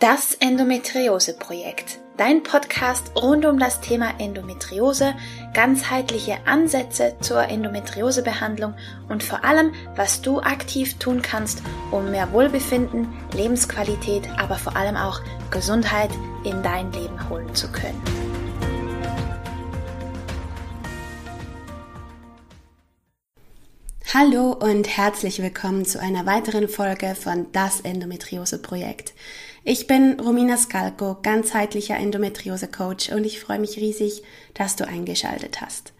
Das Endometriose-Projekt. Dein Podcast rund um das Thema Endometriose, ganzheitliche Ansätze zur Endometriosebehandlung und vor allem, was du aktiv tun kannst, um mehr Wohlbefinden, Lebensqualität, aber vor allem auch Gesundheit in dein Leben holen zu können. Hallo und herzlich willkommen zu einer weiteren Folge von Das Endometriose-Projekt. Ich bin Romina Skalko, ganzheitlicher Endometriose-Coach und ich freue mich riesig, dass du eingeschaltet hast.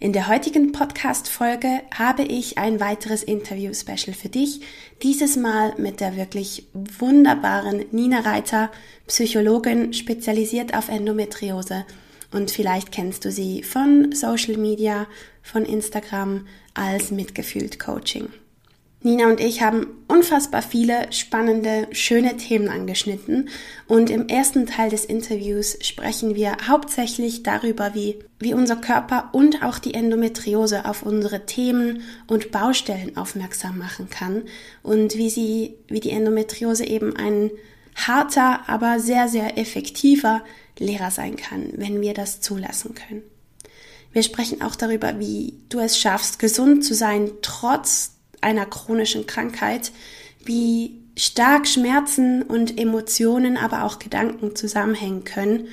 In der heutigen Podcast-Folge habe ich ein weiteres Interview-Special für dich. Dieses Mal mit der wirklich wunderbaren Nina Reiter, Psychologin, spezialisiert auf Endometriose. Und vielleicht kennst du sie von Social Media, von Instagram als Mitgefühlt Coaching. Nina und ich haben unfassbar viele spannende, schöne Themen angeschnitten und im ersten Teil des Interviews sprechen wir hauptsächlich darüber, wie, wie unser Körper und auch die Endometriose auf unsere Themen und Baustellen aufmerksam machen kann und wie sie, wie die Endometriose eben ein harter, aber sehr, sehr effektiver Lehrer sein kann, wenn wir das zulassen können. Wir sprechen auch darüber, wie du es schaffst, gesund zu sein, trotz einer chronischen Krankheit, wie stark Schmerzen und Emotionen, aber auch Gedanken zusammenhängen können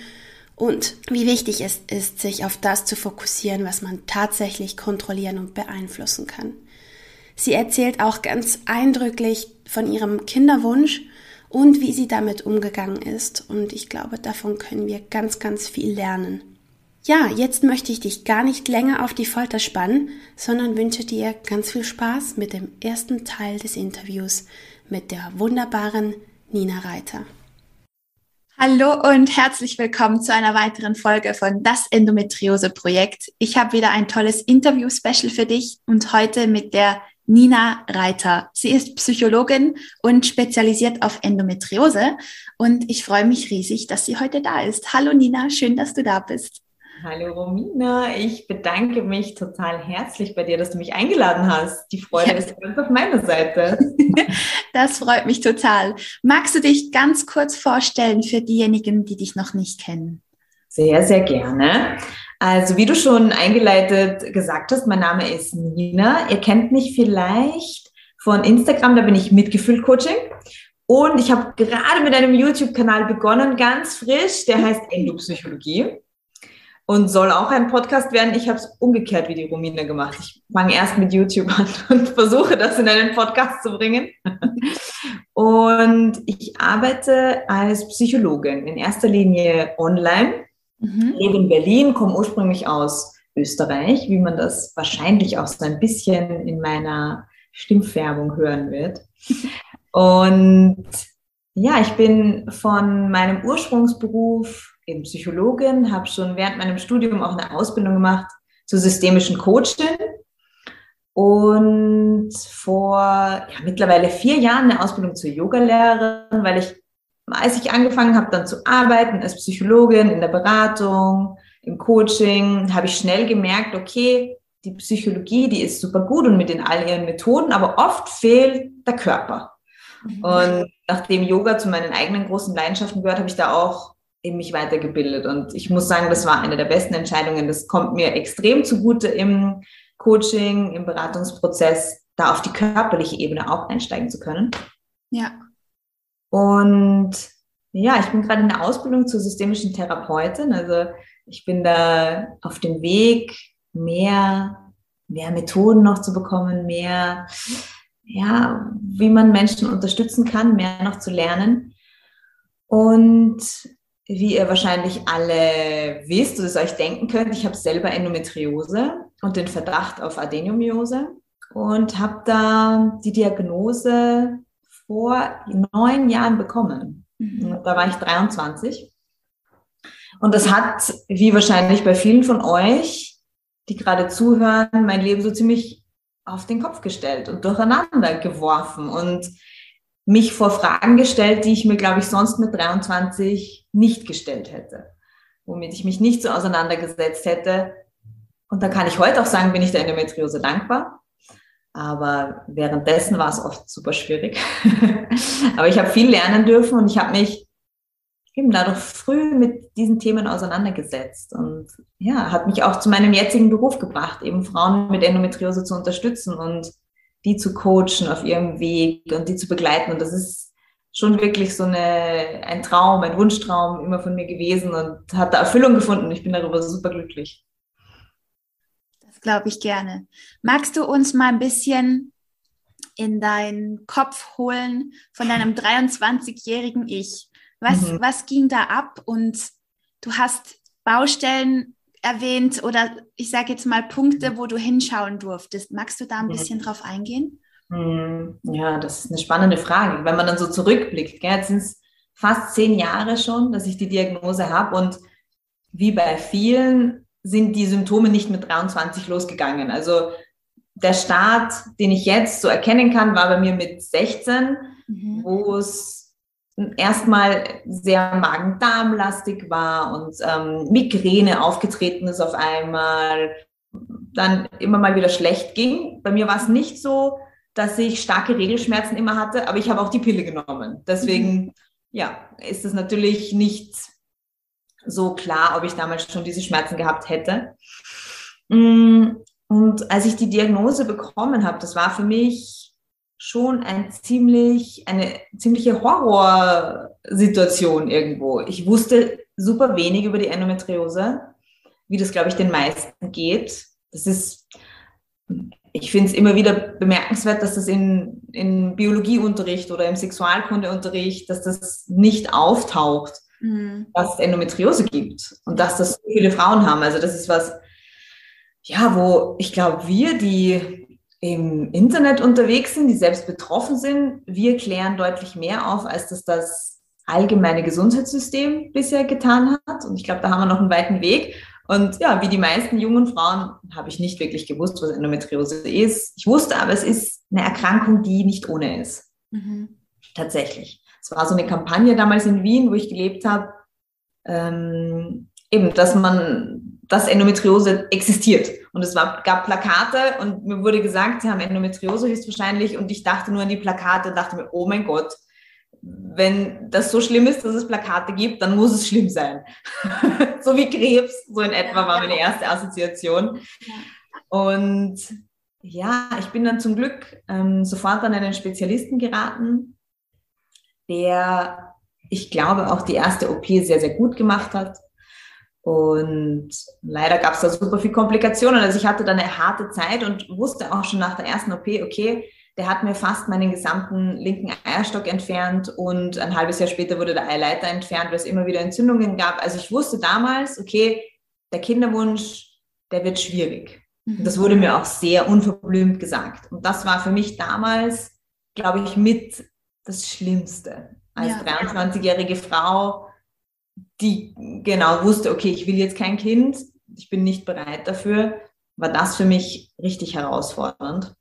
und wie wichtig es ist, sich auf das zu fokussieren, was man tatsächlich kontrollieren und beeinflussen kann. Sie erzählt auch ganz eindrücklich von ihrem Kinderwunsch und wie sie damit umgegangen ist. Und ich glaube, davon können wir ganz, ganz viel lernen. Ja, jetzt möchte ich dich gar nicht länger auf die Folter spannen, sondern wünsche dir ganz viel Spaß mit dem ersten Teil des Interviews mit der wunderbaren Nina Reiter. Hallo und herzlich willkommen zu einer weiteren Folge von Das Endometriose Projekt. Ich habe wieder ein tolles Interview-Special für dich und heute mit der Nina Reiter. Sie ist Psychologin und spezialisiert auf Endometriose und ich freue mich riesig, dass sie heute da ist. Hallo Nina, schön, dass du da bist. Hallo Romina, ich bedanke mich total herzlich bei dir, dass du mich eingeladen hast. Die Freude ja. ist ganz auf meiner Seite. Das freut mich total. Magst du dich ganz kurz vorstellen für diejenigen, die dich noch nicht kennen? Sehr, sehr gerne. Also wie du schon eingeleitet gesagt hast, mein Name ist Nina. Ihr kennt mich vielleicht von Instagram, da bin ich Mitgefühl Coaching. Und ich habe gerade mit einem YouTube-Kanal begonnen, ganz frisch, der heißt Endopsychologie und soll auch ein Podcast werden. Ich habe es umgekehrt wie die Romina gemacht. Ich fange erst mit YouTube an und versuche das in einen Podcast zu bringen. Und ich arbeite als Psychologin in erster Linie online, mhm. lebe in Berlin, komme ursprünglich aus Österreich, wie man das wahrscheinlich auch so ein bisschen in meiner Stimmfärbung hören wird. Und ja, ich bin von meinem Ursprungsberuf eben Psychologin, habe schon während meinem Studium auch eine Ausbildung gemacht zur systemischen Coachin und vor ja, mittlerweile vier Jahren eine Ausbildung zur Yogalehrerin, weil ich, als ich angefangen habe, dann zu arbeiten als Psychologin in der Beratung, im Coaching, habe ich schnell gemerkt, okay, die Psychologie, die ist super gut und mit den all ihren Methoden, aber oft fehlt der Körper. Mhm. Und nachdem Yoga zu meinen eigenen großen Leidenschaften gehört, habe ich da auch in mich weitergebildet. Und ich muss sagen, das war eine der besten Entscheidungen. Das kommt mir extrem zugute im Coaching, im Beratungsprozess, da auf die körperliche Ebene auch einsteigen zu können. Ja. Und ja, ich bin gerade in der Ausbildung zur systemischen Therapeutin. Also ich bin da auf dem Weg, mehr, mehr Methoden noch zu bekommen, mehr, ja, wie man Menschen unterstützen kann, mehr noch zu lernen. Und wie ihr wahrscheinlich alle wisst oder es euch denken könnt, ich habe selber Endometriose und den Verdacht auf Adenomiose und habe da die Diagnose vor neun Jahren bekommen. Mhm. Da war ich 23. Und das hat, wie wahrscheinlich bei vielen von euch, die gerade zuhören, mein Leben so ziemlich auf den Kopf gestellt und durcheinander geworfen und mich vor Fragen gestellt, die ich mir, glaube ich, sonst mit 23 nicht gestellt hätte, womit ich mich nicht so auseinandergesetzt hätte. Und da kann ich heute auch sagen, bin ich der Endometriose dankbar. Aber währenddessen war es oft super schwierig. Aber ich habe viel lernen dürfen und ich habe mich eben dadurch früh mit diesen Themen auseinandergesetzt und ja, hat mich auch zu meinem jetzigen Beruf gebracht, eben Frauen mit Endometriose zu unterstützen und die zu coachen auf ihrem Weg und die zu begleiten. Und das ist schon wirklich so eine, ein Traum, ein Wunschtraum immer von mir gewesen und hat da Erfüllung gefunden. Ich bin darüber super glücklich. Das glaube ich gerne. Magst du uns mal ein bisschen in deinen Kopf holen von deinem 23-jährigen Ich? Was, mhm. was ging da ab? Und du hast Baustellen erwähnt oder ich sage jetzt mal Punkte, wo du hinschauen durftest. Magst du da ein mhm. bisschen drauf eingehen? Mhm. Ja, das ist eine spannende Frage. Wenn man dann so zurückblickt, gell, jetzt sind es fast zehn Jahre schon, dass ich die Diagnose habe und wie bei vielen sind die Symptome nicht mit 23 losgegangen. Also der Start, den ich jetzt so erkennen kann, war bei mir mit 16, mhm. wo es erstmal sehr Magen-Darm-lastig war und ähm, Migräne aufgetreten ist auf einmal, dann immer mal wieder schlecht ging. Bei mir war es nicht so, dass ich starke Regelschmerzen immer hatte, aber ich habe auch die Pille genommen. Deswegen, mhm. ja, ist es natürlich nicht so klar, ob ich damals schon diese Schmerzen gehabt hätte. Mm, und als ich die Diagnose bekommen habe, das war für mich schon ein ziemlich, eine ziemliche Horrorsituation irgendwo. Ich wusste super wenig über die Endometriose, wie das, glaube ich, den meisten geht. Das ist, ich finde es immer wieder bemerkenswert, dass das in, in Biologieunterricht oder im Sexualkundeunterricht, dass das nicht auftaucht, mhm. dass es Endometriose gibt und dass das so viele Frauen haben. Also das ist was, ja, wo ich glaube, wir, die im Internet unterwegs sind, die selbst betroffen sind, wir klären deutlich mehr auf, als das das allgemeine Gesundheitssystem bisher getan hat. Und ich glaube, da haben wir noch einen weiten Weg. Und ja, wie die meisten jungen Frauen habe ich nicht wirklich gewusst, was Endometriose ist. Ich wusste aber, es ist eine Erkrankung, die nicht ohne ist. Mhm. Tatsächlich. Es war so eine Kampagne damals in Wien, wo ich gelebt habe, ähm, eben, dass man, dass Endometriose existiert. Und es war, gab Plakate und mir wurde gesagt, sie haben Endometriose höchstwahrscheinlich. Und ich dachte nur an die Plakate und dachte mir, oh mein Gott, wenn das so schlimm ist, dass es Plakate gibt, dann muss es schlimm sein. so wie Krebs, so in etwa war meine erste Assoziation. Und ja, ich bin dann zum Glück ähm, sofort an einen Spezialisten geraten, der, ich glaube, auch die erste OP sehr, sehr gut gemacht hat. Und leider gab es da super viele Komplikationen. Also ich hatte dann eine harte Zeit und wusste auch schon nach der ersten OP, okay, der hat mir fast meinen gesamten linken Eierstock entfernt und ein halbes Jahr später wurde der Eileiter entfernt, weil es immer wieder Entzündungen gab. Also ich wusste damals, okay, der Kinderwunsch, der wird schwierig. Und das wurde mir auch sehr unverblümt gesagt. Und das war für mich damals, glaube ich, mit das Schlimmste. Als ja. 23-jährige Frau die genau wusste, okay, ich will jetzt kein Kind, ich bin nicht bereit dafür, war das für mich richtig herausfordernd.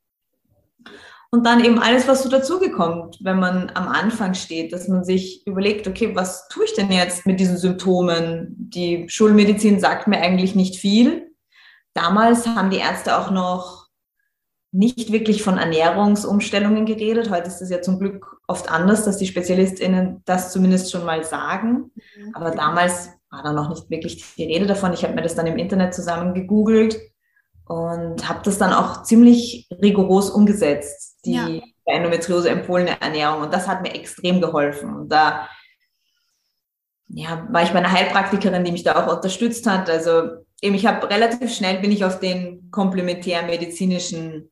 Und dann eben alles, was so dazugekommt, wenn man am Anfang steht, dass man sich überlegt, okay, was tue ich denn jetzt mit diesen Symptomen? Die Schulmedizin sagt mir eigentlich nicht viel. Damals haben die Ärzte auch noch nicht wirklich von Ernährungsumstellungen geredet. Heute ist es ja zum Glück oft anders, dass die SpezialistInnen das zumindest schon mal sagen. Mhm. Aber damals war da noch nicht wirklich die Rede davon. Ich habe mir das dann im Internet zusammen gegoogelt und habe das dann auch ziemlich rigoros umgesetzt, die ja. Endometriose empfohlene Ernährung. Und das hat mir extrem geholfen. Und da ja, war ich bei einer Heilpraktikerin, die mich da auch unterstützt hat. Also eben, ich habe relativ schnell bin ich auf den komplementärmedizinischen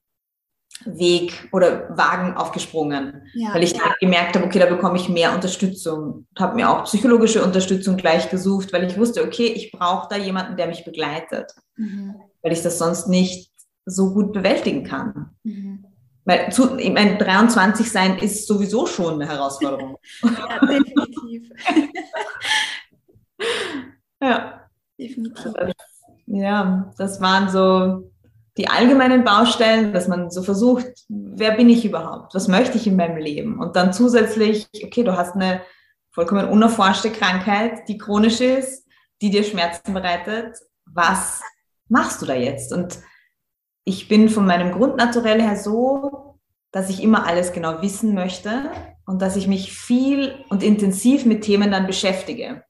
Weg oder Wagen aufgesprungen, ja. weil ich ja. gemerkt habe, okay, da bekomme ich mehr Unterstützung. Habe mir auch psychologische Unterstützung gleich gesucht, weil ich wusste, okay, ich brauche da jemanden, der mich begleitet, mhm. Weil ich das sonst nicht so gut bewältigen kann. Mhm. Weil zu, ich meine, 23 sein ist sowieso schon eine Herausforderung. ja, definitiv. ja. Definitiv. Ja, das waren so die allgemeinen Baustellen, dass man so versucht, wer bin ich überhaupt? Was möchte ich in meinem Leben? Und dann zusätzlich, okay, du hast eine vollkommen unerforschte Krankheit, die chronisch ist, die dir Schmerzen bereitet. Was machst du da jetzt? Und ich bin von meinem Grundnaturell her so, dass ich immer alles genau wissen möchte und dass ich mich viel und intensiv mit Themen dann beschäftige.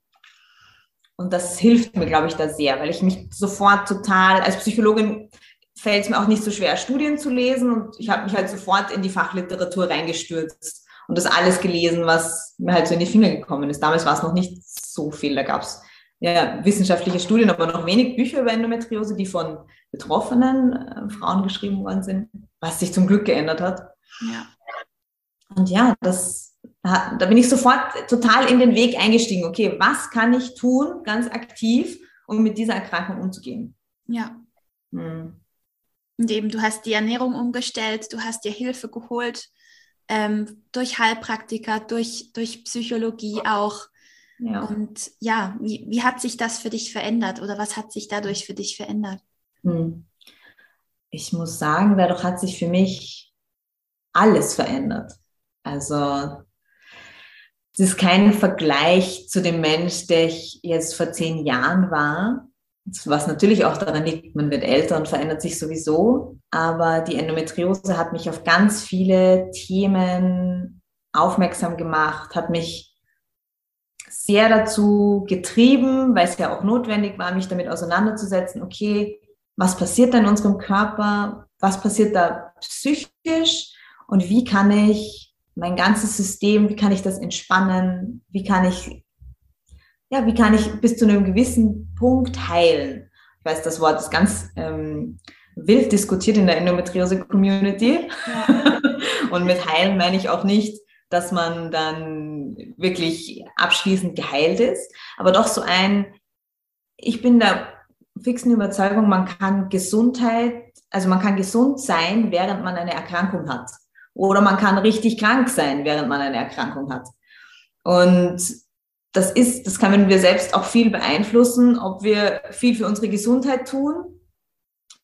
Und das hilft mir, glaube ich, da sehr, weil ich mich sofort total, als Psychologin fällt es mir auch nicht so schwer, Studien zu lesen und ich habe mich halt sofort in die Fachliteratur reingestürzt und das alles gelesen, was mir halt so in die Finger gekommen ist. Damals war es noch nicht so viel, da gab es ja, wissenschaftliche Studien, aber noch wenig Bücher über Endometriose, die von betroffenen äh, Frauen geschrieben worden sind, was sich zum Glück geändert hat. Ja. Und ja, das, da bin ich sofort total in den Weg eingestiegen. Okay, was kann ich tun, ganz aktiv, um mit dieser Erkrankung umzugehen? Ja. Hm. Und eben, du hast die Ernährung umgestellt, du hast dir Hilfe geholt, ähm, durch Heilpraktiker, durch, durch Psychologie auch. Ja. Und ja, wie, wie hat sich das für dich verändert oder was hat sich dadurch für dich verändert? Hm. Ich muss sagen, dadurch hat sich für mich alles verändert. Also es ist kein Vergleich zu dem Mensch, der ich jetzt vor zehn Jahren war. Was natürlich auch daran liegt, man wird älter und verändert sich sowieso. Aber die Endometriose hat mich auf ganz viele Themen aufmerksam gemacht, hat mich sehr dazu getrieben, weil es ja auch notwendig war, mich damit auseinanderzusetzen, okay, was passiert da in unserem Körper, was passiert da psychisch und wie kann ich mein ganzes System, wie kann ich das entspannen, wie kann ich, ja, wie kann ich bis zu einem gewissen Punkt heilen. Ich weiß, das Wort ist ganz ähm, wild diskutiert in der Endometriose-Community. Ja. und mit heilen meine ich auch nicht, dass man dann wirklich abschließend geheilt ist, aber doch so ein, ich bin der fixen Überzeugung, man kann Gesundheit, also man kann gesund sein, während man eine Erkrankung hat. Oder man kann richtig krank sein, während man eine Erkrankung hat. Und das ist, das können wir selbst auch viel beeinflussen, ob wir viel für unsere Gesundheit tun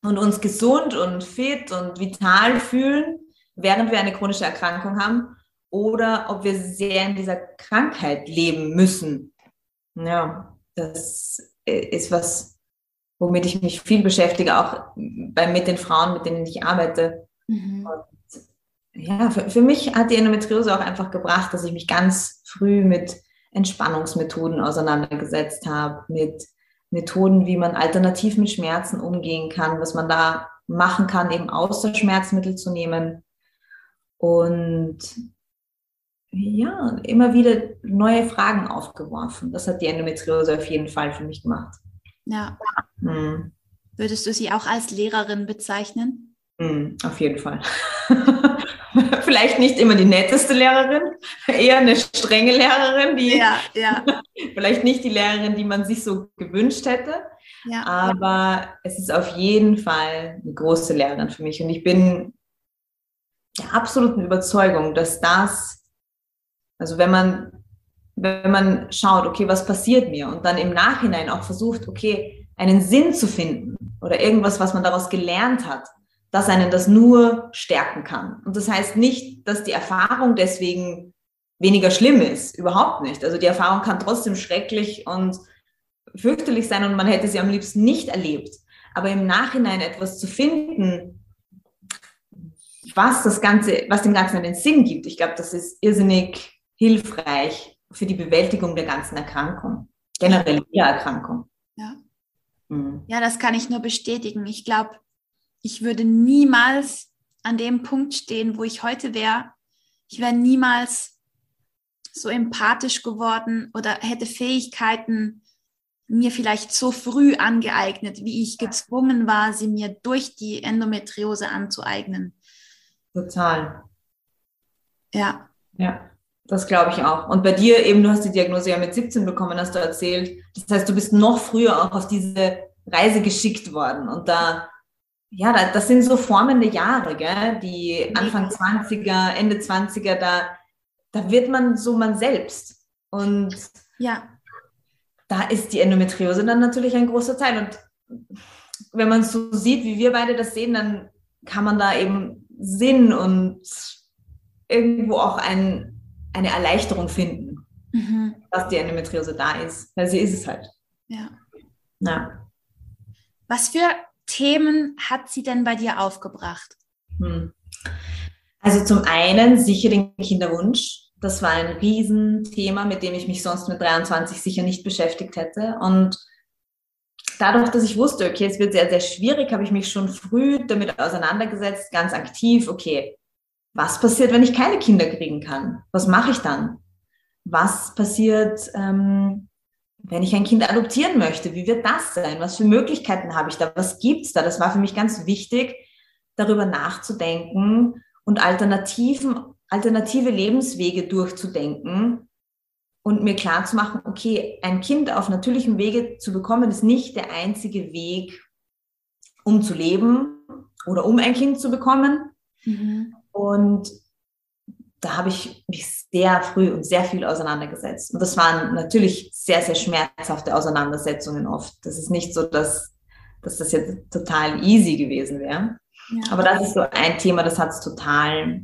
und uns gesund und fit und vital fühlen, während wir eine chronische Erkrankung haben oder ob wir sehr in dieser Krankheit leben müssen. Ja, das ist was, womit ich mich viel beschäftige, auch bei, mit den Frauen, mit denen ich arbeite. Mhm. Und ja, für, für mich hat die Endometriose auch einfach gebracht, dass ich mich ganz früh mit Entspannungsmethoden auseinandergesetzt habe, mit Methoden, wie man alternativ mit Schmerzen umgehen kann, was man da machen kann, eben außer Schmerzmittel zu nehmen. Und ja, immer wieder neue Fragen aufgeworfen. Das hat die Endometriose auf jeden Fall für mich gemacht. Ja. Hm. Würdest du sie auch als Lehrerin bezeichnen? Hm, auf jeden Fall. Vielleicht nicht immer die netteste Lehrerin, eher eine strenge Lehrerin, die ja, ja. vielleicht nicht die Lehrerin, die man sich so gewünscht hätte. Ja. Aber es ist auf jeden Fall eine große Lehrerin für mich. Und ich bin der absoluten Überzeugung, dass das also wenn man, wenn man schaut, okay, was passiert mir und dann im Nachhinein auch versucht, okay, einen Sinn zu finden oder irgendwas, was man daraus gelernt hat, dass einen das nur stärken kann. Und das heißt nicht, dass die Erfahrung deswegen weniger schlimm ist. Überhaupt nicht. Also die Erfahrung kann trotzdem schrecklich und fürchterlich sein und man hätte sie am liebsten nicht erlebt. Aber im Nachhinein etwas zu finden, was das Ganze, was dem Ganzen einen Sinn gibt, ich glaube, das ist irrsinnig hilfreich für die Bewältigung der ganzen Erkrankung, generell jeder Erkrankung. Ja. Mhm. ja, das kann ich nur bestätigen. Ich glaube, ich würde niemals an dem Punkt stehen, wo ich heute wäre. Ich wäre niemals so empathisch geworden oder hätte Fähigkeiten mir vielleicht so früh angeeignet, wie ich gezwungen war, sie mir durch die Endometriose anzueignen. Total. Ja. Ja. Das glaube ich auch. Und bei dir eben, du hast die Diagnose ja mit 17 bekommen, hast du erzählt. Das heißt, du bist noch früher auch auf diese Reise geschickt worden. Und da, ja, das sind so formende Jahre, gell? die Anfang 20er, Ende 20er, da, da wird man so man selbst. Und ja. da ist die Endometriose dann natürlich ein großer Teil. Und wenn man so sieht, wie wir beide das sehen, dann kann man da eben Sinn und irgendwo auch ein, eine Erleichterung finden, mhm. dass die Endometriose da ist, weil sie ist es halt. Ja. ja. Was für Themen hat sie denn bei dir aufgebracht? Hm. Also zum einen sicher den Kinderwunsch. Das war ein Riesenthema, mit dem ich mich sonst mit 23 sicher nicht beschäftigt hätte. Und dadurch, dass ich wusste, okay, es wird sehr, sehr schwierig, habe ich mich schon früh damit auseinandergesetzt, ganz aktiv, okay, was passiert, wenn ich keine Kinder kriegen kann? Was mache ich dann? Was passiert, ähm, wenn ich ein Kind adoptieren möchte? Wie wird das sein? Was für Möglichkeiten habe ich da? Was gibt's da? Das war für mich ganz wichtig, darüber nachzudenken und Alternativen, alternative Lebenswege durchzudenken und mir klar zu machen, okay, ein Kind auf natürlichem Wege zu bekommen, ist nicht der einzige Weg, um zu leben oder um ein Kind zu bekommen. Mhm. Und da habe ich mich sehr früh und sehr viel auseinandergesetzt. Und das waren natürlich sehr, sehr schmerzhafte Auseinandersetzungen oft. Das ist nicht so, dass, dass das jetzt total easy gewesen wäre. Ja. Aber das ist so ein Thema, das hat es total,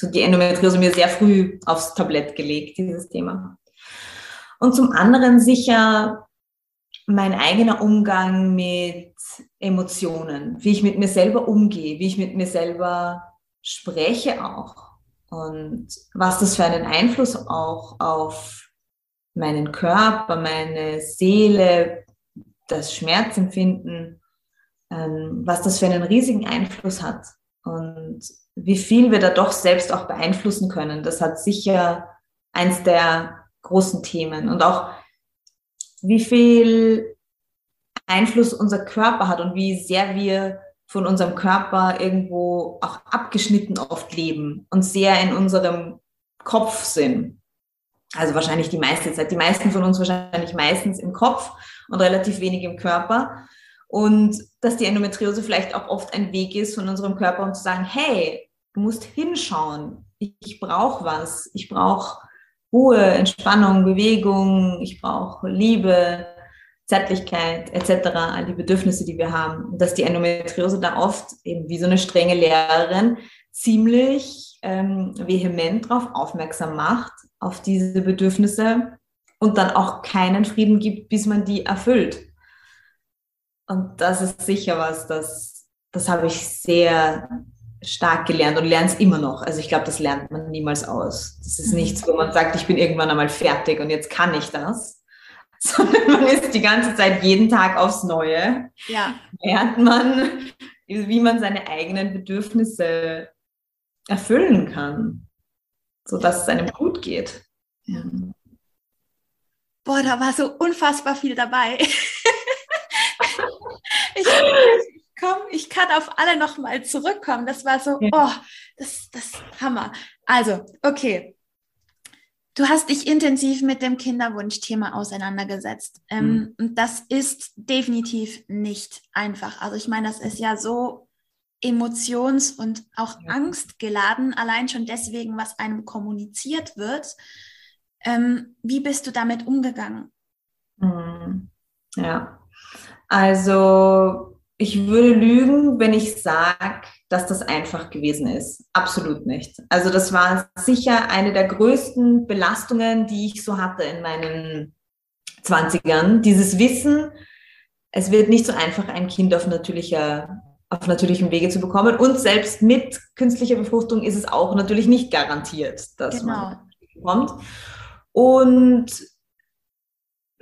die Endometriose mir sehr früh aufs Tablett gelegt, dieses Thema. Und zum anderen sicher mein eigener Umgang mit Emotionen, wie ich mit mir selber umgehe, wie ich mit mir selber spreche auch und was das für einen Einfluss auch auf meinen Körper, meine Seele, das Schmerzempfinden, ähm, was das für einen riesigen Einfluss hat und wie viel wir da doch selbst auch beeinflussen können. Das hat sicher eins der großen Themen und auch wie viel Einfluss unser Körper hat und wie sehr wir von unserem Körper irgendwo auch abgeschnitten oft leben und sehr in unserem Kopf sind. Also wahrscheinlich die meiste Zeit. Die meisten von uns wahrscheinlich meistens im Kopf und relativ wenig im Körper. Und dass die Endometriose vielleicht auch oft ein Weg ist von unserem Körper, um zu sagen, hey, du musst hinschauen. Ich, ich brauche was. Ich brauche Ruhe, Entspannung, Bewegung. Ich brauche Liebe. Zärtlichkeit etc., all die Bedürfnisse, die wir haben. Und dass die Endometriose da oft eben wie so eine strenge Lehrerin ziemlich ähm, vehement darauf aufmerksam macht, auf diese Bedürfnisse und dann auch keinen Frieden gibt, bis man die erfüllt. Und das ist sicher was, das, das habe ich sehr stark gelernt und lerne es immer noch. Also ich glaube, das lernt man niemals aus. Das ist mhm. nichts, wo man sagt, ich bin irgendwann einmal fertig und jetzt kann ich das, sondern man ist die ganze Zeit jeden Tag aufs Neue. Ja. Lernt man, wie man seine eigenen Bedürfnisse erfüllen kann, sodass es einem gut geht. Ja. Boah, da war so unfassbar viel dabei. ich, komm, ich kann auf alle nochmal zurückkommen. Das war so, oh, das, das Hammer. Also, okay. Du hast dich intensiv mit dem Kinderwunschthema auseinandergesetzt. Ähm, mhm. Und das ist definitiv nicht einfach. Also ich meine, das ist ja so emotions- und auch ja. angstgeladen, allein schon deswegen, was einem kommuniziert wird. Ähm, wie bist du damit umgegangen? Mhm. Ja, also ich würde lügen, wenn ich sage, dass das einfach gewesen ist. Absolut nicht. Also das war sicher eine der größten Belastungen, die ich so hatte in meinen 20ern. Dieses Wissen, es wird nicht so einfach, ein Kind auf natürlicher auf natürlichem Wege zu bekommen. Und selbst mit künstlicher Befruchtung ist es auch natürlich nicht garantiert, dass genau. man bekommt. Und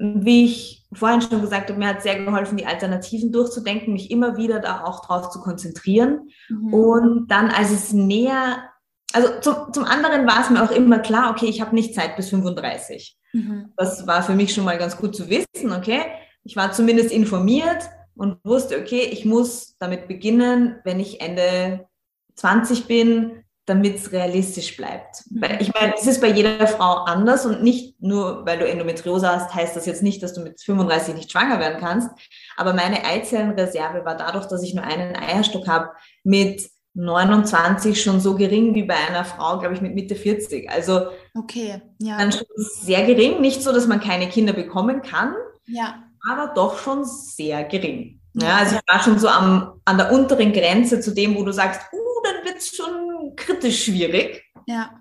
wie ich vorhin schon gesagt habe, mir hat sehr geholfen, die Alternativen durchzudenken, mich immer wieder da auch drauf zu konzentrieren. Mhm. Und dann, als es näher, also zum, zum anderen war es mir auch immer klar, okay, ich habe nicht Zeit bis 35. Mhm. Das war für mich schon mal ganz gut zu wissen, okay. Ich war zumindest informiert und wusste, okay, ich muss damit beginnen, wenn ich Ende 20 bin, damit es realistisch bleibt. Weil ich meine, es ist bei jeder Frau anders und nicht nur, weil du Endometriose hast, heißt das jetzt nicht, dass du mit 35 nicht schwanger werden kannst. Aber meine Eizellenreserve war dadurch, dass ich nur einen Eierstock habe, mit 29 schon so gering wie bei einer Frau, glaube ich, mit Mitte 40. Also okay, ja. dann schon sehr gering. Nicht so, dass man keine Kinder bekommen kann, ja. aber doch schon sehr gering. Ja, also ich war schon so am, an der unteren Grenze zu dem, wo du sagst, uh, dann wird es schon kritisch schwierig. Ja.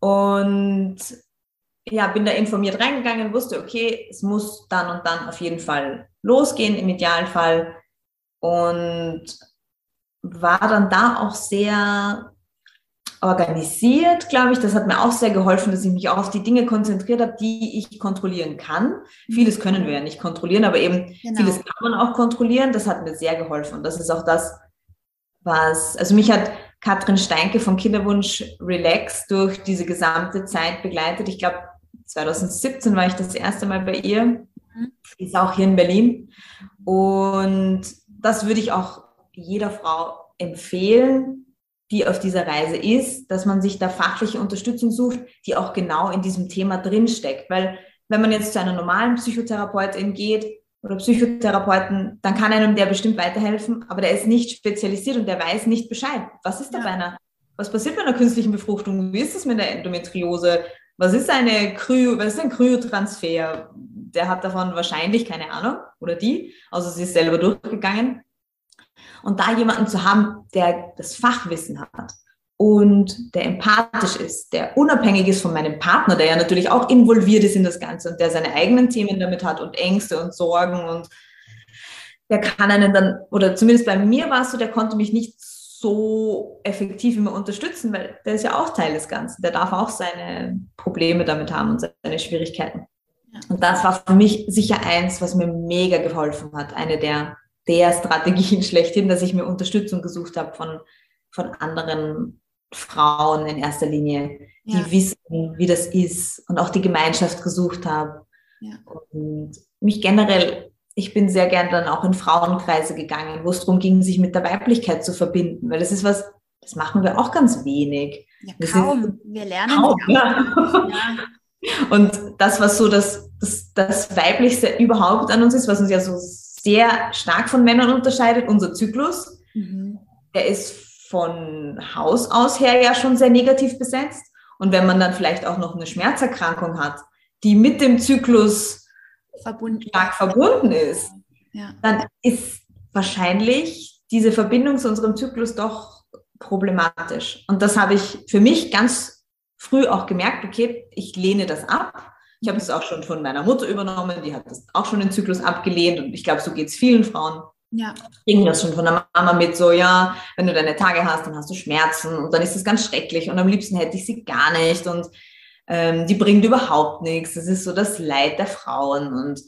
Und ja, bin da informiert reingegangen, wusste, okay, es muss dann und dann auf jeden Fall losgehen, im Idealfall. Und war dann da auch sehr organisiert, glaube ich. Das hat mir auch sehr geholfen, dass ich mich auch auf die Dinge konzentriert habe, die ich kontrollieren kann. Mhm. Vieles können wir ja nicht kontrollieren, aber eben genau. vieles kann man auch kontrollieren. Das hat mir sehr geholfen. Und das ist auch das, was, also mich hat Katrin Steinke von Kinderwunsch Relax durch diese gesamte Zeit begleitet. Ich glaube, 2017 war ich das erste Mal bei ihr. Mhm. Ist auch hier in Berlin. Und das würde ich auch jeder Frau empfehlen, die auf dieser Reise ist, dass man sich da fachliche Unterstützung sucht, die auch genau in diesem Thema drinsteckt. Weil wenn man jetzt zu einer normalen Psychotherapeutin geht oder Psychotherapeuten, dann kann einem der bestimmt weiterhelfen, aber der ist nicht spezialisiert und der weiß nicht Bescheid. Was ist da ja. bei einer, was passiert bei einer künstlichen Befruchtung? Wie ist es mit der Endometriose? Was ist eine Kryo, was ist ein Kryotransfer? Der hat davon wahrscheinlich keine Ahnung oder die, also sie ist selber durchgegangen. Und da jemanden zu haben, der das Fachwissen hat und der empathisch ist, der unabhängig ist von meinem Partner, der ja natürlich auch involviert ist in das Ganze und der seine eigenen Themen damit hat und Ängste und Sorgen und der kann einen dann, oder zumindest bei mir war es so, der konnte mich nicht so effektiv immer unterstützen, weil der ist ja auch Teil des Ganzen. Der darf auch seine Probleme damit haben und seine Schwierigkeiten. Und das war für mich sicher eins, was mir mega geholfen hat. Eine der der Strategien schlechthin, dass ich mir Unterstützung gesucht habe von, von anderen Frauen in erster Linie, die ja. wissen, wie das ist und auch die Gemeinschaft gesucht habe. Ja. Und mich generell, ich bin sehr gern dann auch in Frauenkreise gegangen, wo es darum ging, sich mit der Weiblichkeit zu verbinden, weil das ist was, das machen wir auch ganz wenig. Ja, kaum. wir lernen kaum, ja. ja. Und das, was so das, das, das Weiblichste überhaupt an uns ist, was uns ja so sehr stark von Männern unterscheidet, unser Zyklus. Mhm. Der ist von Haus aus her ja schon sehr negativ besetzt. Und wenn man dann vielleicht auch noch eine Schmerzerkrankung hat, die mit dem Zyklus verbunden. stark verbunden ist, ja. dann ist wahrscheinlich diese Verbindung zu unserem Zyklus doch problematisch. Und das habe ich für mich ganz früh auch gemerkt, okay, ich lehne das ab. Ich habe es auch schon von meiner Mutter übernommen, die hat das auch schon den Zyklus abgelehnt und ich glaube, so geht es vielen Frauen. Ja. Kriegen das schon von der Mama mit, so, ja, wenn du deine Tage hast, dann hast du Schmerzen und dann ist das ganz schrecklich und am liebsten hätte ich sie gar nicht und ähm, die bringt überhaupt nichts. Das ist so das Leid der Frauen und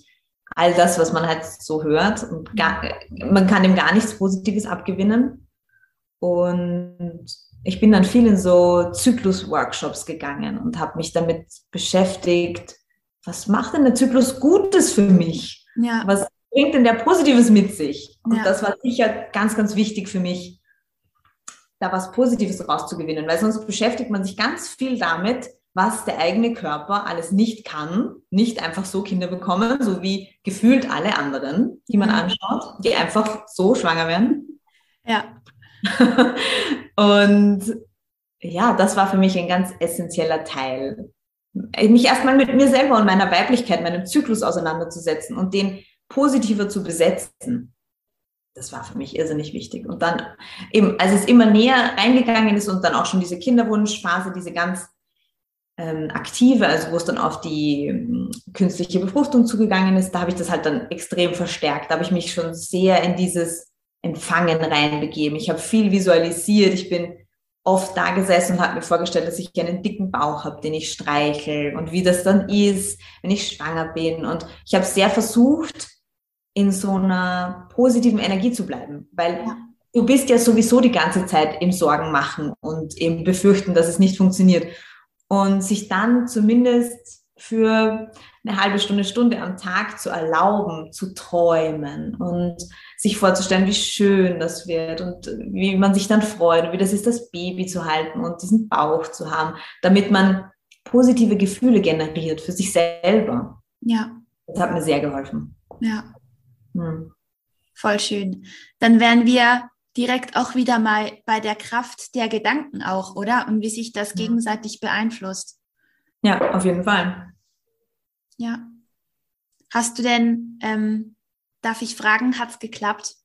all das, was man halt so hört. Und gar, man kann dem gar nichts Positives abgewinnen. Und ich bin dann viel in so Zyklus-Workshops gegangen und habe mich damit beschäftigt, was macht denn der Zyklus Gutes für mich? Ja. Was bringt denn der Positives mit sich? Und ja. das war sicher ganz, ganz wichtig für mich, da was Positives rauszugewinnen, weil sonst beschäftigt man sich ganz viel damit, was der eigene Körper alles nicht kann, nicht einfach so Kinder bekommen, so wie gefühlt alle anderen, die man mhm. anschaut, die einfach so schwanger werden. Ja. und ja, das war für mich ein ganz essentieller Teil mich erstmal mit mir selber und meiner Weiblichkeit, meinem Zyklus auseinanderzusetzen und den positiver zu besetzen. Das war für mich irrsinnig wichtig. Und dann eben, als es immer näher reingegangen ist und dann auch schon diese Kinderwunschphase, diese ganz ähm, aktive, also wo es dann auf die ähm, künstliche Befruchtung zugegangen ist, da habe ich das halt dann extrem verstärkt. Da habe ich mich schon sehr in dieses Empfangen reinbegeben. Ich habe viel visualisiert. Ich bin oft da gesessen und habe mir vorgestellt, dass ich einen dicken Bauch habe, den ich streichel und wie das dann ist, wenn ich schwanger bin. Und ich habe sehr versucht, in so einer positiven Energie zu bleiben, weil ja. du bist ja sowieso die ganze Zeit im Sorgen machen und im Befürchten, dass es nicht funktioniert. Und sich dann zumindest für eine halbe Stunde, Stunde am Tag zu erlauben, zu träumen und sich vorzustellen, wie schön das wird und wie man sich dann freut und wie das ist, das Baby zu halten und diesen Bauch zu haben, damit man positive Gefühle generiert für sich selber. Ja. Das hat mir sehr geholfen. Ja. Hm. Voll schön. Dann wären wir direkt auch wieder mal bei der Kraft der Gedanken auch, oder? Und wie sich das gegenseitig beeinflusst. Ja, auf jeden Fall. Ja. Hast du denn, ähm, darf ich fragen, hat es geklappt?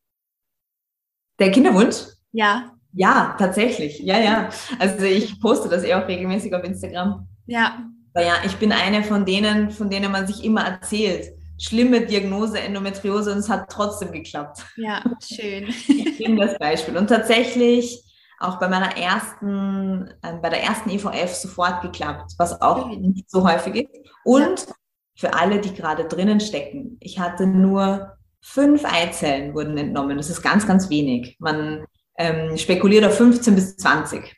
Der Kinderwunsch? Ja. Ja, tatsächlich. Ja, ja. Also ich poste das eh auch regelmäßig auf Instagram. Ja. Aber ja, ich bin eine von denen, von denen man sich immer erzählt. Schlimme Diagnose Endometriose und es hat trotzdem geklappt. Ja, schön. ich bin das Beispiel. Und tatsächlich auch bei meiner ersten, äh, bei der ersten EVF sofort geklappt, was auch nicht so häufig ist. Und ja. für alle, die gerade drinnen stecken, ich hatte nur fünf Eizellen wurden entnommen. Das ist ganz, ganz wenig. Man ähm, spekuliert auf 15 bis 20.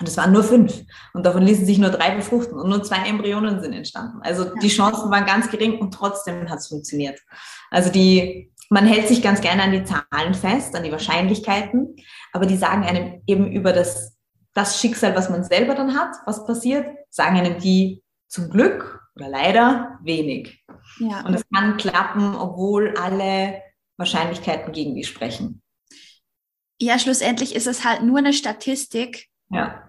Und es waren nur fünf. Und davon ließen sich nur drei befruchten und nur zwei Embryonen sind entstanden. Also die Chancen waren ganz gering und trotzdem hat es funktioniert. Also die, man hält sich ganz gerne an die Zahlen fest, an die Wahrscheinlichkeiten, aber die sagen einem eben über das, das Schicksal, was man selber dann hat, was passiert, sagen einem die zum Glück oder leider wenig. Ja. Und es kann klappen, obwohl alle Wahrscheinlichkeiten gegen die sprechen. Ja, schlussendlich ist es halt nur eine Statistik. Ja.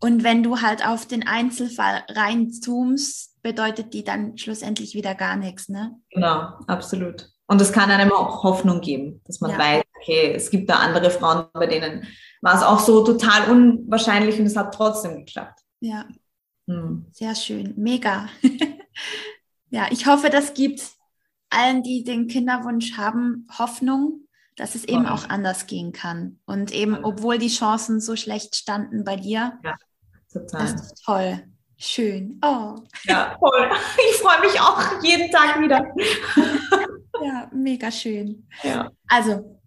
Und wenn du halt auf den Einzelfall reinzoomst, bedeutet die dann schlussendlich wieder gar nichts, ne? Genau, absolut. Und es kann einem auch Hoffnung geben, dass man ja. weiß, okay, es gibt da andere Frauen, bei denen war es auch so total unwahrscheinlich und es hat trotzdem geklappt. Ja. Hm. Sehr schön. Mega. ja, ich hoffe, das gibt allen, die den Kinderwunsch haben, Hoffnung dass es eben auch anders gehen kann. Und eben, obwohl die Chancen so schlecht standen bei dir. Ja, total. Das ist toll. Schön. Oh. Ja, toll. Ich freue mich auch jeden Tag wieder. ja, mega schön. Ja. Also,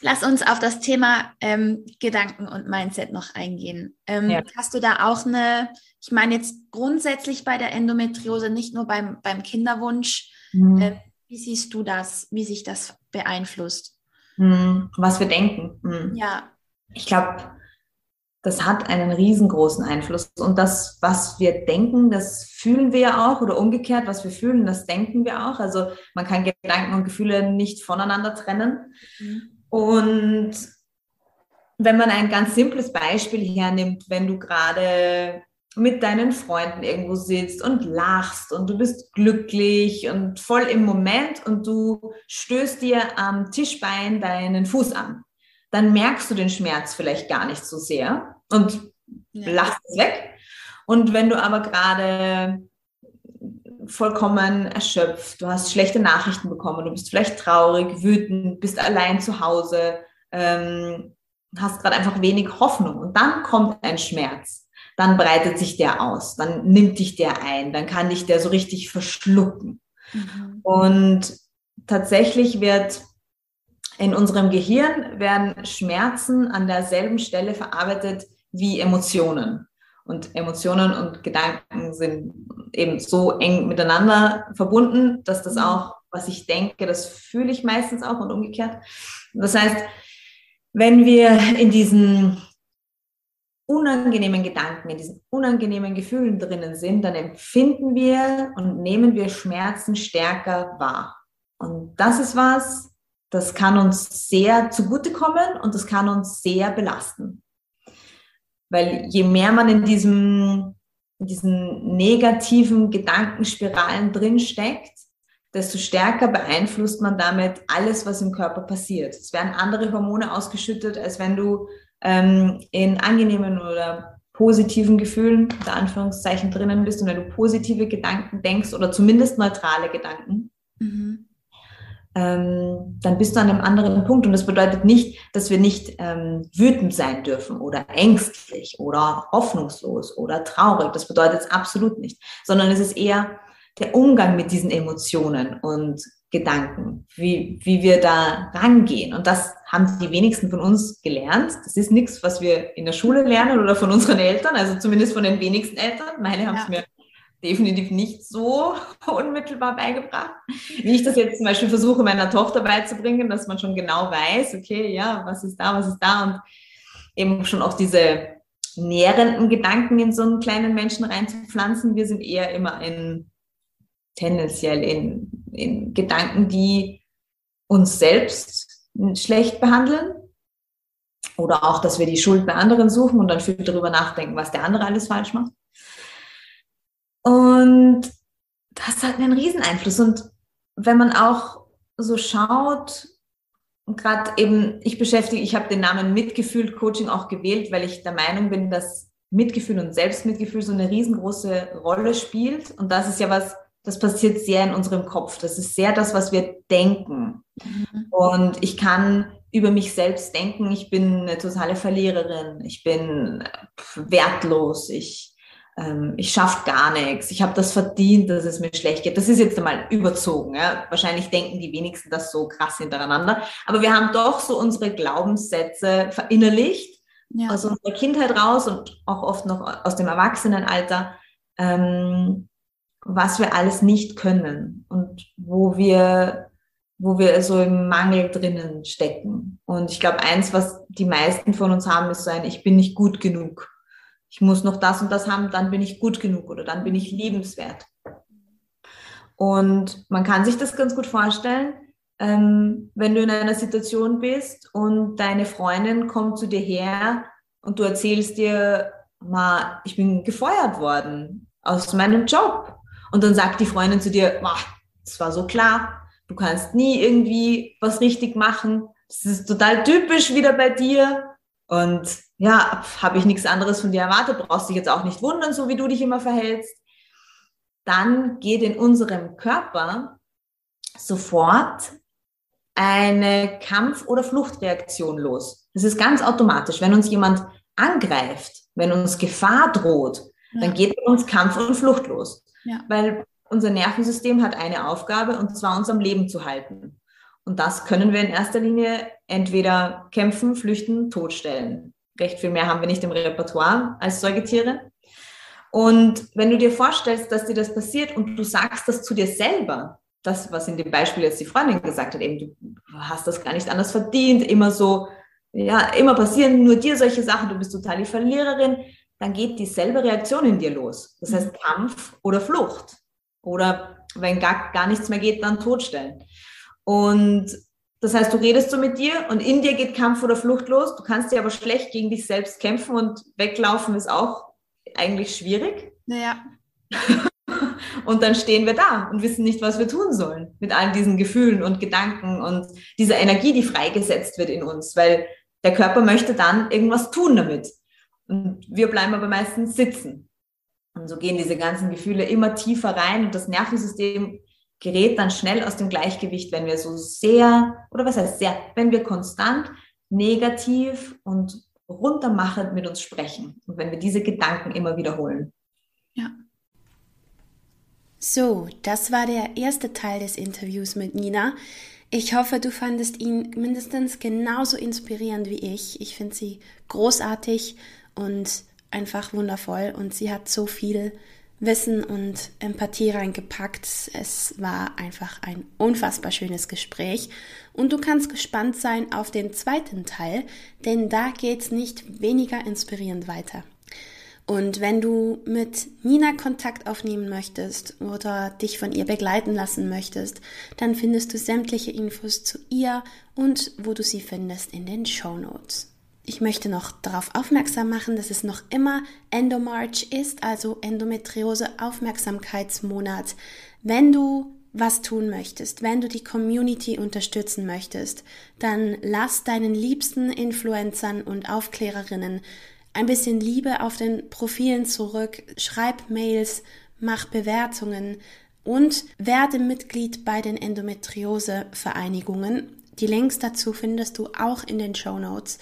lass uns auf das Thema ähm, Gedanken und Mindset noch eingehen. Ähm, ja. Hast du da auch eine, ich meine jetzt grundsätzlich bei der Endometriose, nicht nur beim, beim Kinderwunsch, mhm. äh, wie siehst du das, wie sich das beeinflusst? Hm, was wir denken. Hm. Ja. Ich glaube, das hat einen riesengroßen Einfluss. Und das, was wir denken, das fühlen wir ja auch. Oder umgekehrt, was wir fühlen, das denken wir auch. Also man kann Gedanken und Gefühle nicht voneinander trennen. Mhm. Und wenn man ein ganz simples Beispiel hernimmt, wenn du gerade mit deinen Freunden irgendwo sitzt und lachst und du bist glücklich und voll im Moment und du stößt dir am Tischbein deinen Fuß an, dann merkst du den Schmerz vielleicht gar nicht so sehr und ja. lachst es weg. Und wenn du aber gerade vollkommen erschöpft, du hast schlechte Nachrichten bekommen, du bist vielleicht traurig, wütend, bist allein zu Hause, ähm, hast gerade einfach wenig Hoffnung und dann kommt ein Schmerz dann breitet sich der aus, dann nimmt dich der ein, dann kann dich der so richtig verschlucken. Mhm. Und tatsächlich wird in unserem Gehirn werden Schmerzen an derselben Stelle verarbeitet wie Emotionen. Und Emotionen und Gedanken sind eben so eng miteinander verbunden, dass das auch, was ich denke, das fühle ich meistens auch und umgekehrt. Das heißt, wenn wir in diesen unangenehmen Gedanken, in diesen unangenehmen Gefühlen drinnen sind, dann empfinden wir und nehmen wir Schmerzen stärker wahr. Und das ist was, das kann uns sehr zugutekommen und das kann uns sehr belasten. Weil je mehr man in diesem, diesen negativen Gedankenspiralen drin steckt, desto stärker beeinflusst man damit alles, was im Körper passiert. Es werden andere Hormone ausgeschüttet, als wenn du ähm, in angenehmen oder positiven Gefühlen, unter Anführungszeichen, drinnen bist und wenn du positive Gedanken denkst oder zumindest neutrale Gedanken, mhm. Ähm, dann bist du an einem anderen Punkt. Und das bedeutet nicht, dass wir nicht ähm, wütend sein dürfen oder ängstlich oder hoffnungslos oder traurig. Das bedeutet es absolut nicht, sondern es ist eher der Umgang mit diesen Emotionen und Gedanken, wie, wie wir da rangehen. Und das haben die wenigsten von uns gelernt. Das ist nichts, was wir in der Schule lernen oder von unseren Eltern, also zumindest von den wenigsten Eltern. Meine haben es ja. mir definitiv nicht so unmittelbar beigebracht, wie ich das jetzt zum Beispiel versuche, meiner Tochter beizubringen, dass man schon genau weiß, okay, ja, was ist da, was ist da und eben schon auch diese nährenden Gedanken in so einen kleinen Menschen reinzupflanzen. Wir sind eher immer in tendenziell in, in Gedanken, die uns selbst schlecht behandeln. Oder auch, dass wir die Schuld bei anderen suchen und dann viel darüber nachdenken, was der andere alles falsch macht. Und das hat einen Rieseneinfluss. Und wenn man auch so schaut, gerade eben, ich beschäftige, ich habe den Namen Mitgefühl-Coaching auch gewählt, weil ich der Meinung bin, dass Mitgefühl und Selbstmitgefühl so eine riesengroße Rolle spielt. Und das ist ja was, das passiert sehr in unserem Kopf. Das ist sehr das, was wir denken. Mhm. Und ich kann über mich selbst denken, ich bin eine totale Verliererin, ich bin wertlos, ich, ähm, ich schaffe gar nichts, ich habe das verdient, dass es mir schlecht geht. Das ist jetzt einmal überzogen. Ja? Wahrscheinlich denken die wenigsten das so krass hintereinander. Aber wir haben doch so unsere Glaubenssätze verinnerlicht, ja. aus unserer Kindheit raus und auch oft noch aus dem Erwachsenenalter, ähm, was wir alles nicht können und wo wir wo wir so im Mangel drinnen stecken. Und ich glaube, eins, was die meisten von uns haben, ist so ein, ich bin nicht gut genug. Ich muss noch das und das haben, dann bin ich gut genug oder dann bin ich liebenswert. Und man kann sich das ganz gut vorstellen, ähm, wenn du in einer Situation bist und deine Freundin kommt zu dir her und du erzählst dir, ma, ich bin gefeuert worden aus meinem Job. Und dann sagt die Freundin zu dir, das war so klar, Du kannst nie irgendwie was richtig machen. Das ist total typisch wieder bei dir. Und ja, habe ich nichts anderes von dir erwartet, brauchst dich jetzt auch nicht wundern, so wie du dich immer verhältst. Dann geht in unserem Körper sofort eine Kampf- oder Fluchtreaktion los. Das ist ganz automatisch. Wenn uns jemand angreift, wenn uns Gefahr droht, ja. dann geht uns Kampf und Flucht los. Ja. Weil unser Nervensystem hat eine Aufgabe und zwar uns am Leben zu halten. Und das können wir in erster Linie entweder kämpfen, flüchten, totstellen. Recht viel mehr haben wir nicht im Repertoire als Säugetiere. Und wenn du dir vorstellst, dass dir das passiert und du sagst das zu dir selber, das, was in dem Beispiel jetzt die Freundin gesagt hat, eben, du hast das gar nicht anders verdient, immer so, ja, immer passieren nur dir solche Sachen, du bist total die Verliererin, dann geht dieselbe Reaktion in dir los. Das heißt Kampf oder Flucht. Oder wenn gar, gar nichts mehr geht, dann totstellen. Und das heißt, du redest so mit dir und in dir geht Kampf oder Flucht los. Du kannst dir aber schlecht gegen dich selbst kämpfen und weglaufen ist auch eigentlich schwierig. Naja. und dann stehen wir da und wissen nicht, was wir tun sollen mit all diesen Gefühlen und Gedanken und dieser Energie, die freigesetzt wird in uns, weil der Körper möchte dann irgendwas tun damit. Und wir bleiben aber meistens sitzen. Und so gehen diese ganzen Gefühle immer tiefer rein und das Nervensystem gerät dann schnell aus dem Gleichgewicht, wenn wir so sehr, oder was heißt sehr, wenn wir konstant negativ und runtermachend mit uns sprechen und wenn wir diese Gedanken immer wiederholen. Ja. So, das war der erste Teil des Interviews mit Nina. Ich hoffe, du fandest ihn mindestens genauso inspirierend wie ich. Ich finde sie großartig und einfach wundervoll und sie hat so viel Wissen und Empathie reingepackt. Es war einfach ein unfassbar schönes Gespräch und du kannst gespannt sein auf den zweiten Teil, denn da geht's nicht weniger inspirierend weiter. Und wenn du mit Nina Kontakt aufnehmen möchtest oder dich von ihr begleiten lassen möchtest, dann findest du sämtliche Infos zu ihr und wo du sie findest in den Show Notes. Ich möchte noch darauf aufmerksam machen, dass es noch immer Endomarch ist, also Endometriose Aufmerksamkeitsmonat. Wenn du was tun möchtest, wenn du die Community unterstützen möchtest, dann lass deinen liebsten Influencern und Aufklärerinnen ein bisschen Liebe auf den Profilen zurück, schreib Mails, mach Bewertungen und werde Mitglied bei den Endometriose-Vereinigungen. Die Links dazu findest du auch in den Show Notes.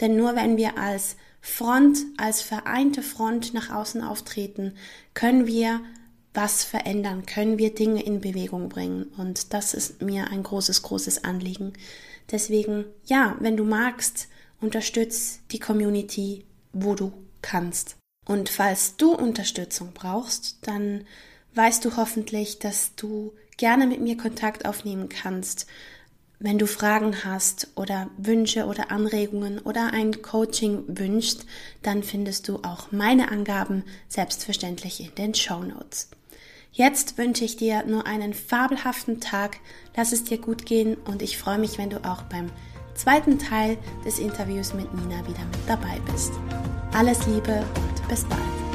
Denn nur wenn wir als Front, als vereinte Front nach außen auftreten, können wir was verändern, können wir Dinge in Bewegung bringen. Und das ist mir ein großes, großes Anliegen. Deswegen, ja, wenn du magst, unterstütz die Community, wo du kannst. Und falls du Unterstützung brauchst, dann weißt du hoffentlich, dass du gerne mit mir Kontakt aufnehmen kannst wenn du Fragen hast oder Wünsche oder Anregungen oder ein Coaching wünschst, dann findest du auch meine Angaben selbstverständlich in den Show Notes. Jetzt wünsche ich dir nur einen fabelhaften Tag, lass es dir gut gehen und ich freue mich, wenn du auch beim zweiten Teil des Interviews mit Nina wieder mit dabei bist. Alles Liebe und bis bald.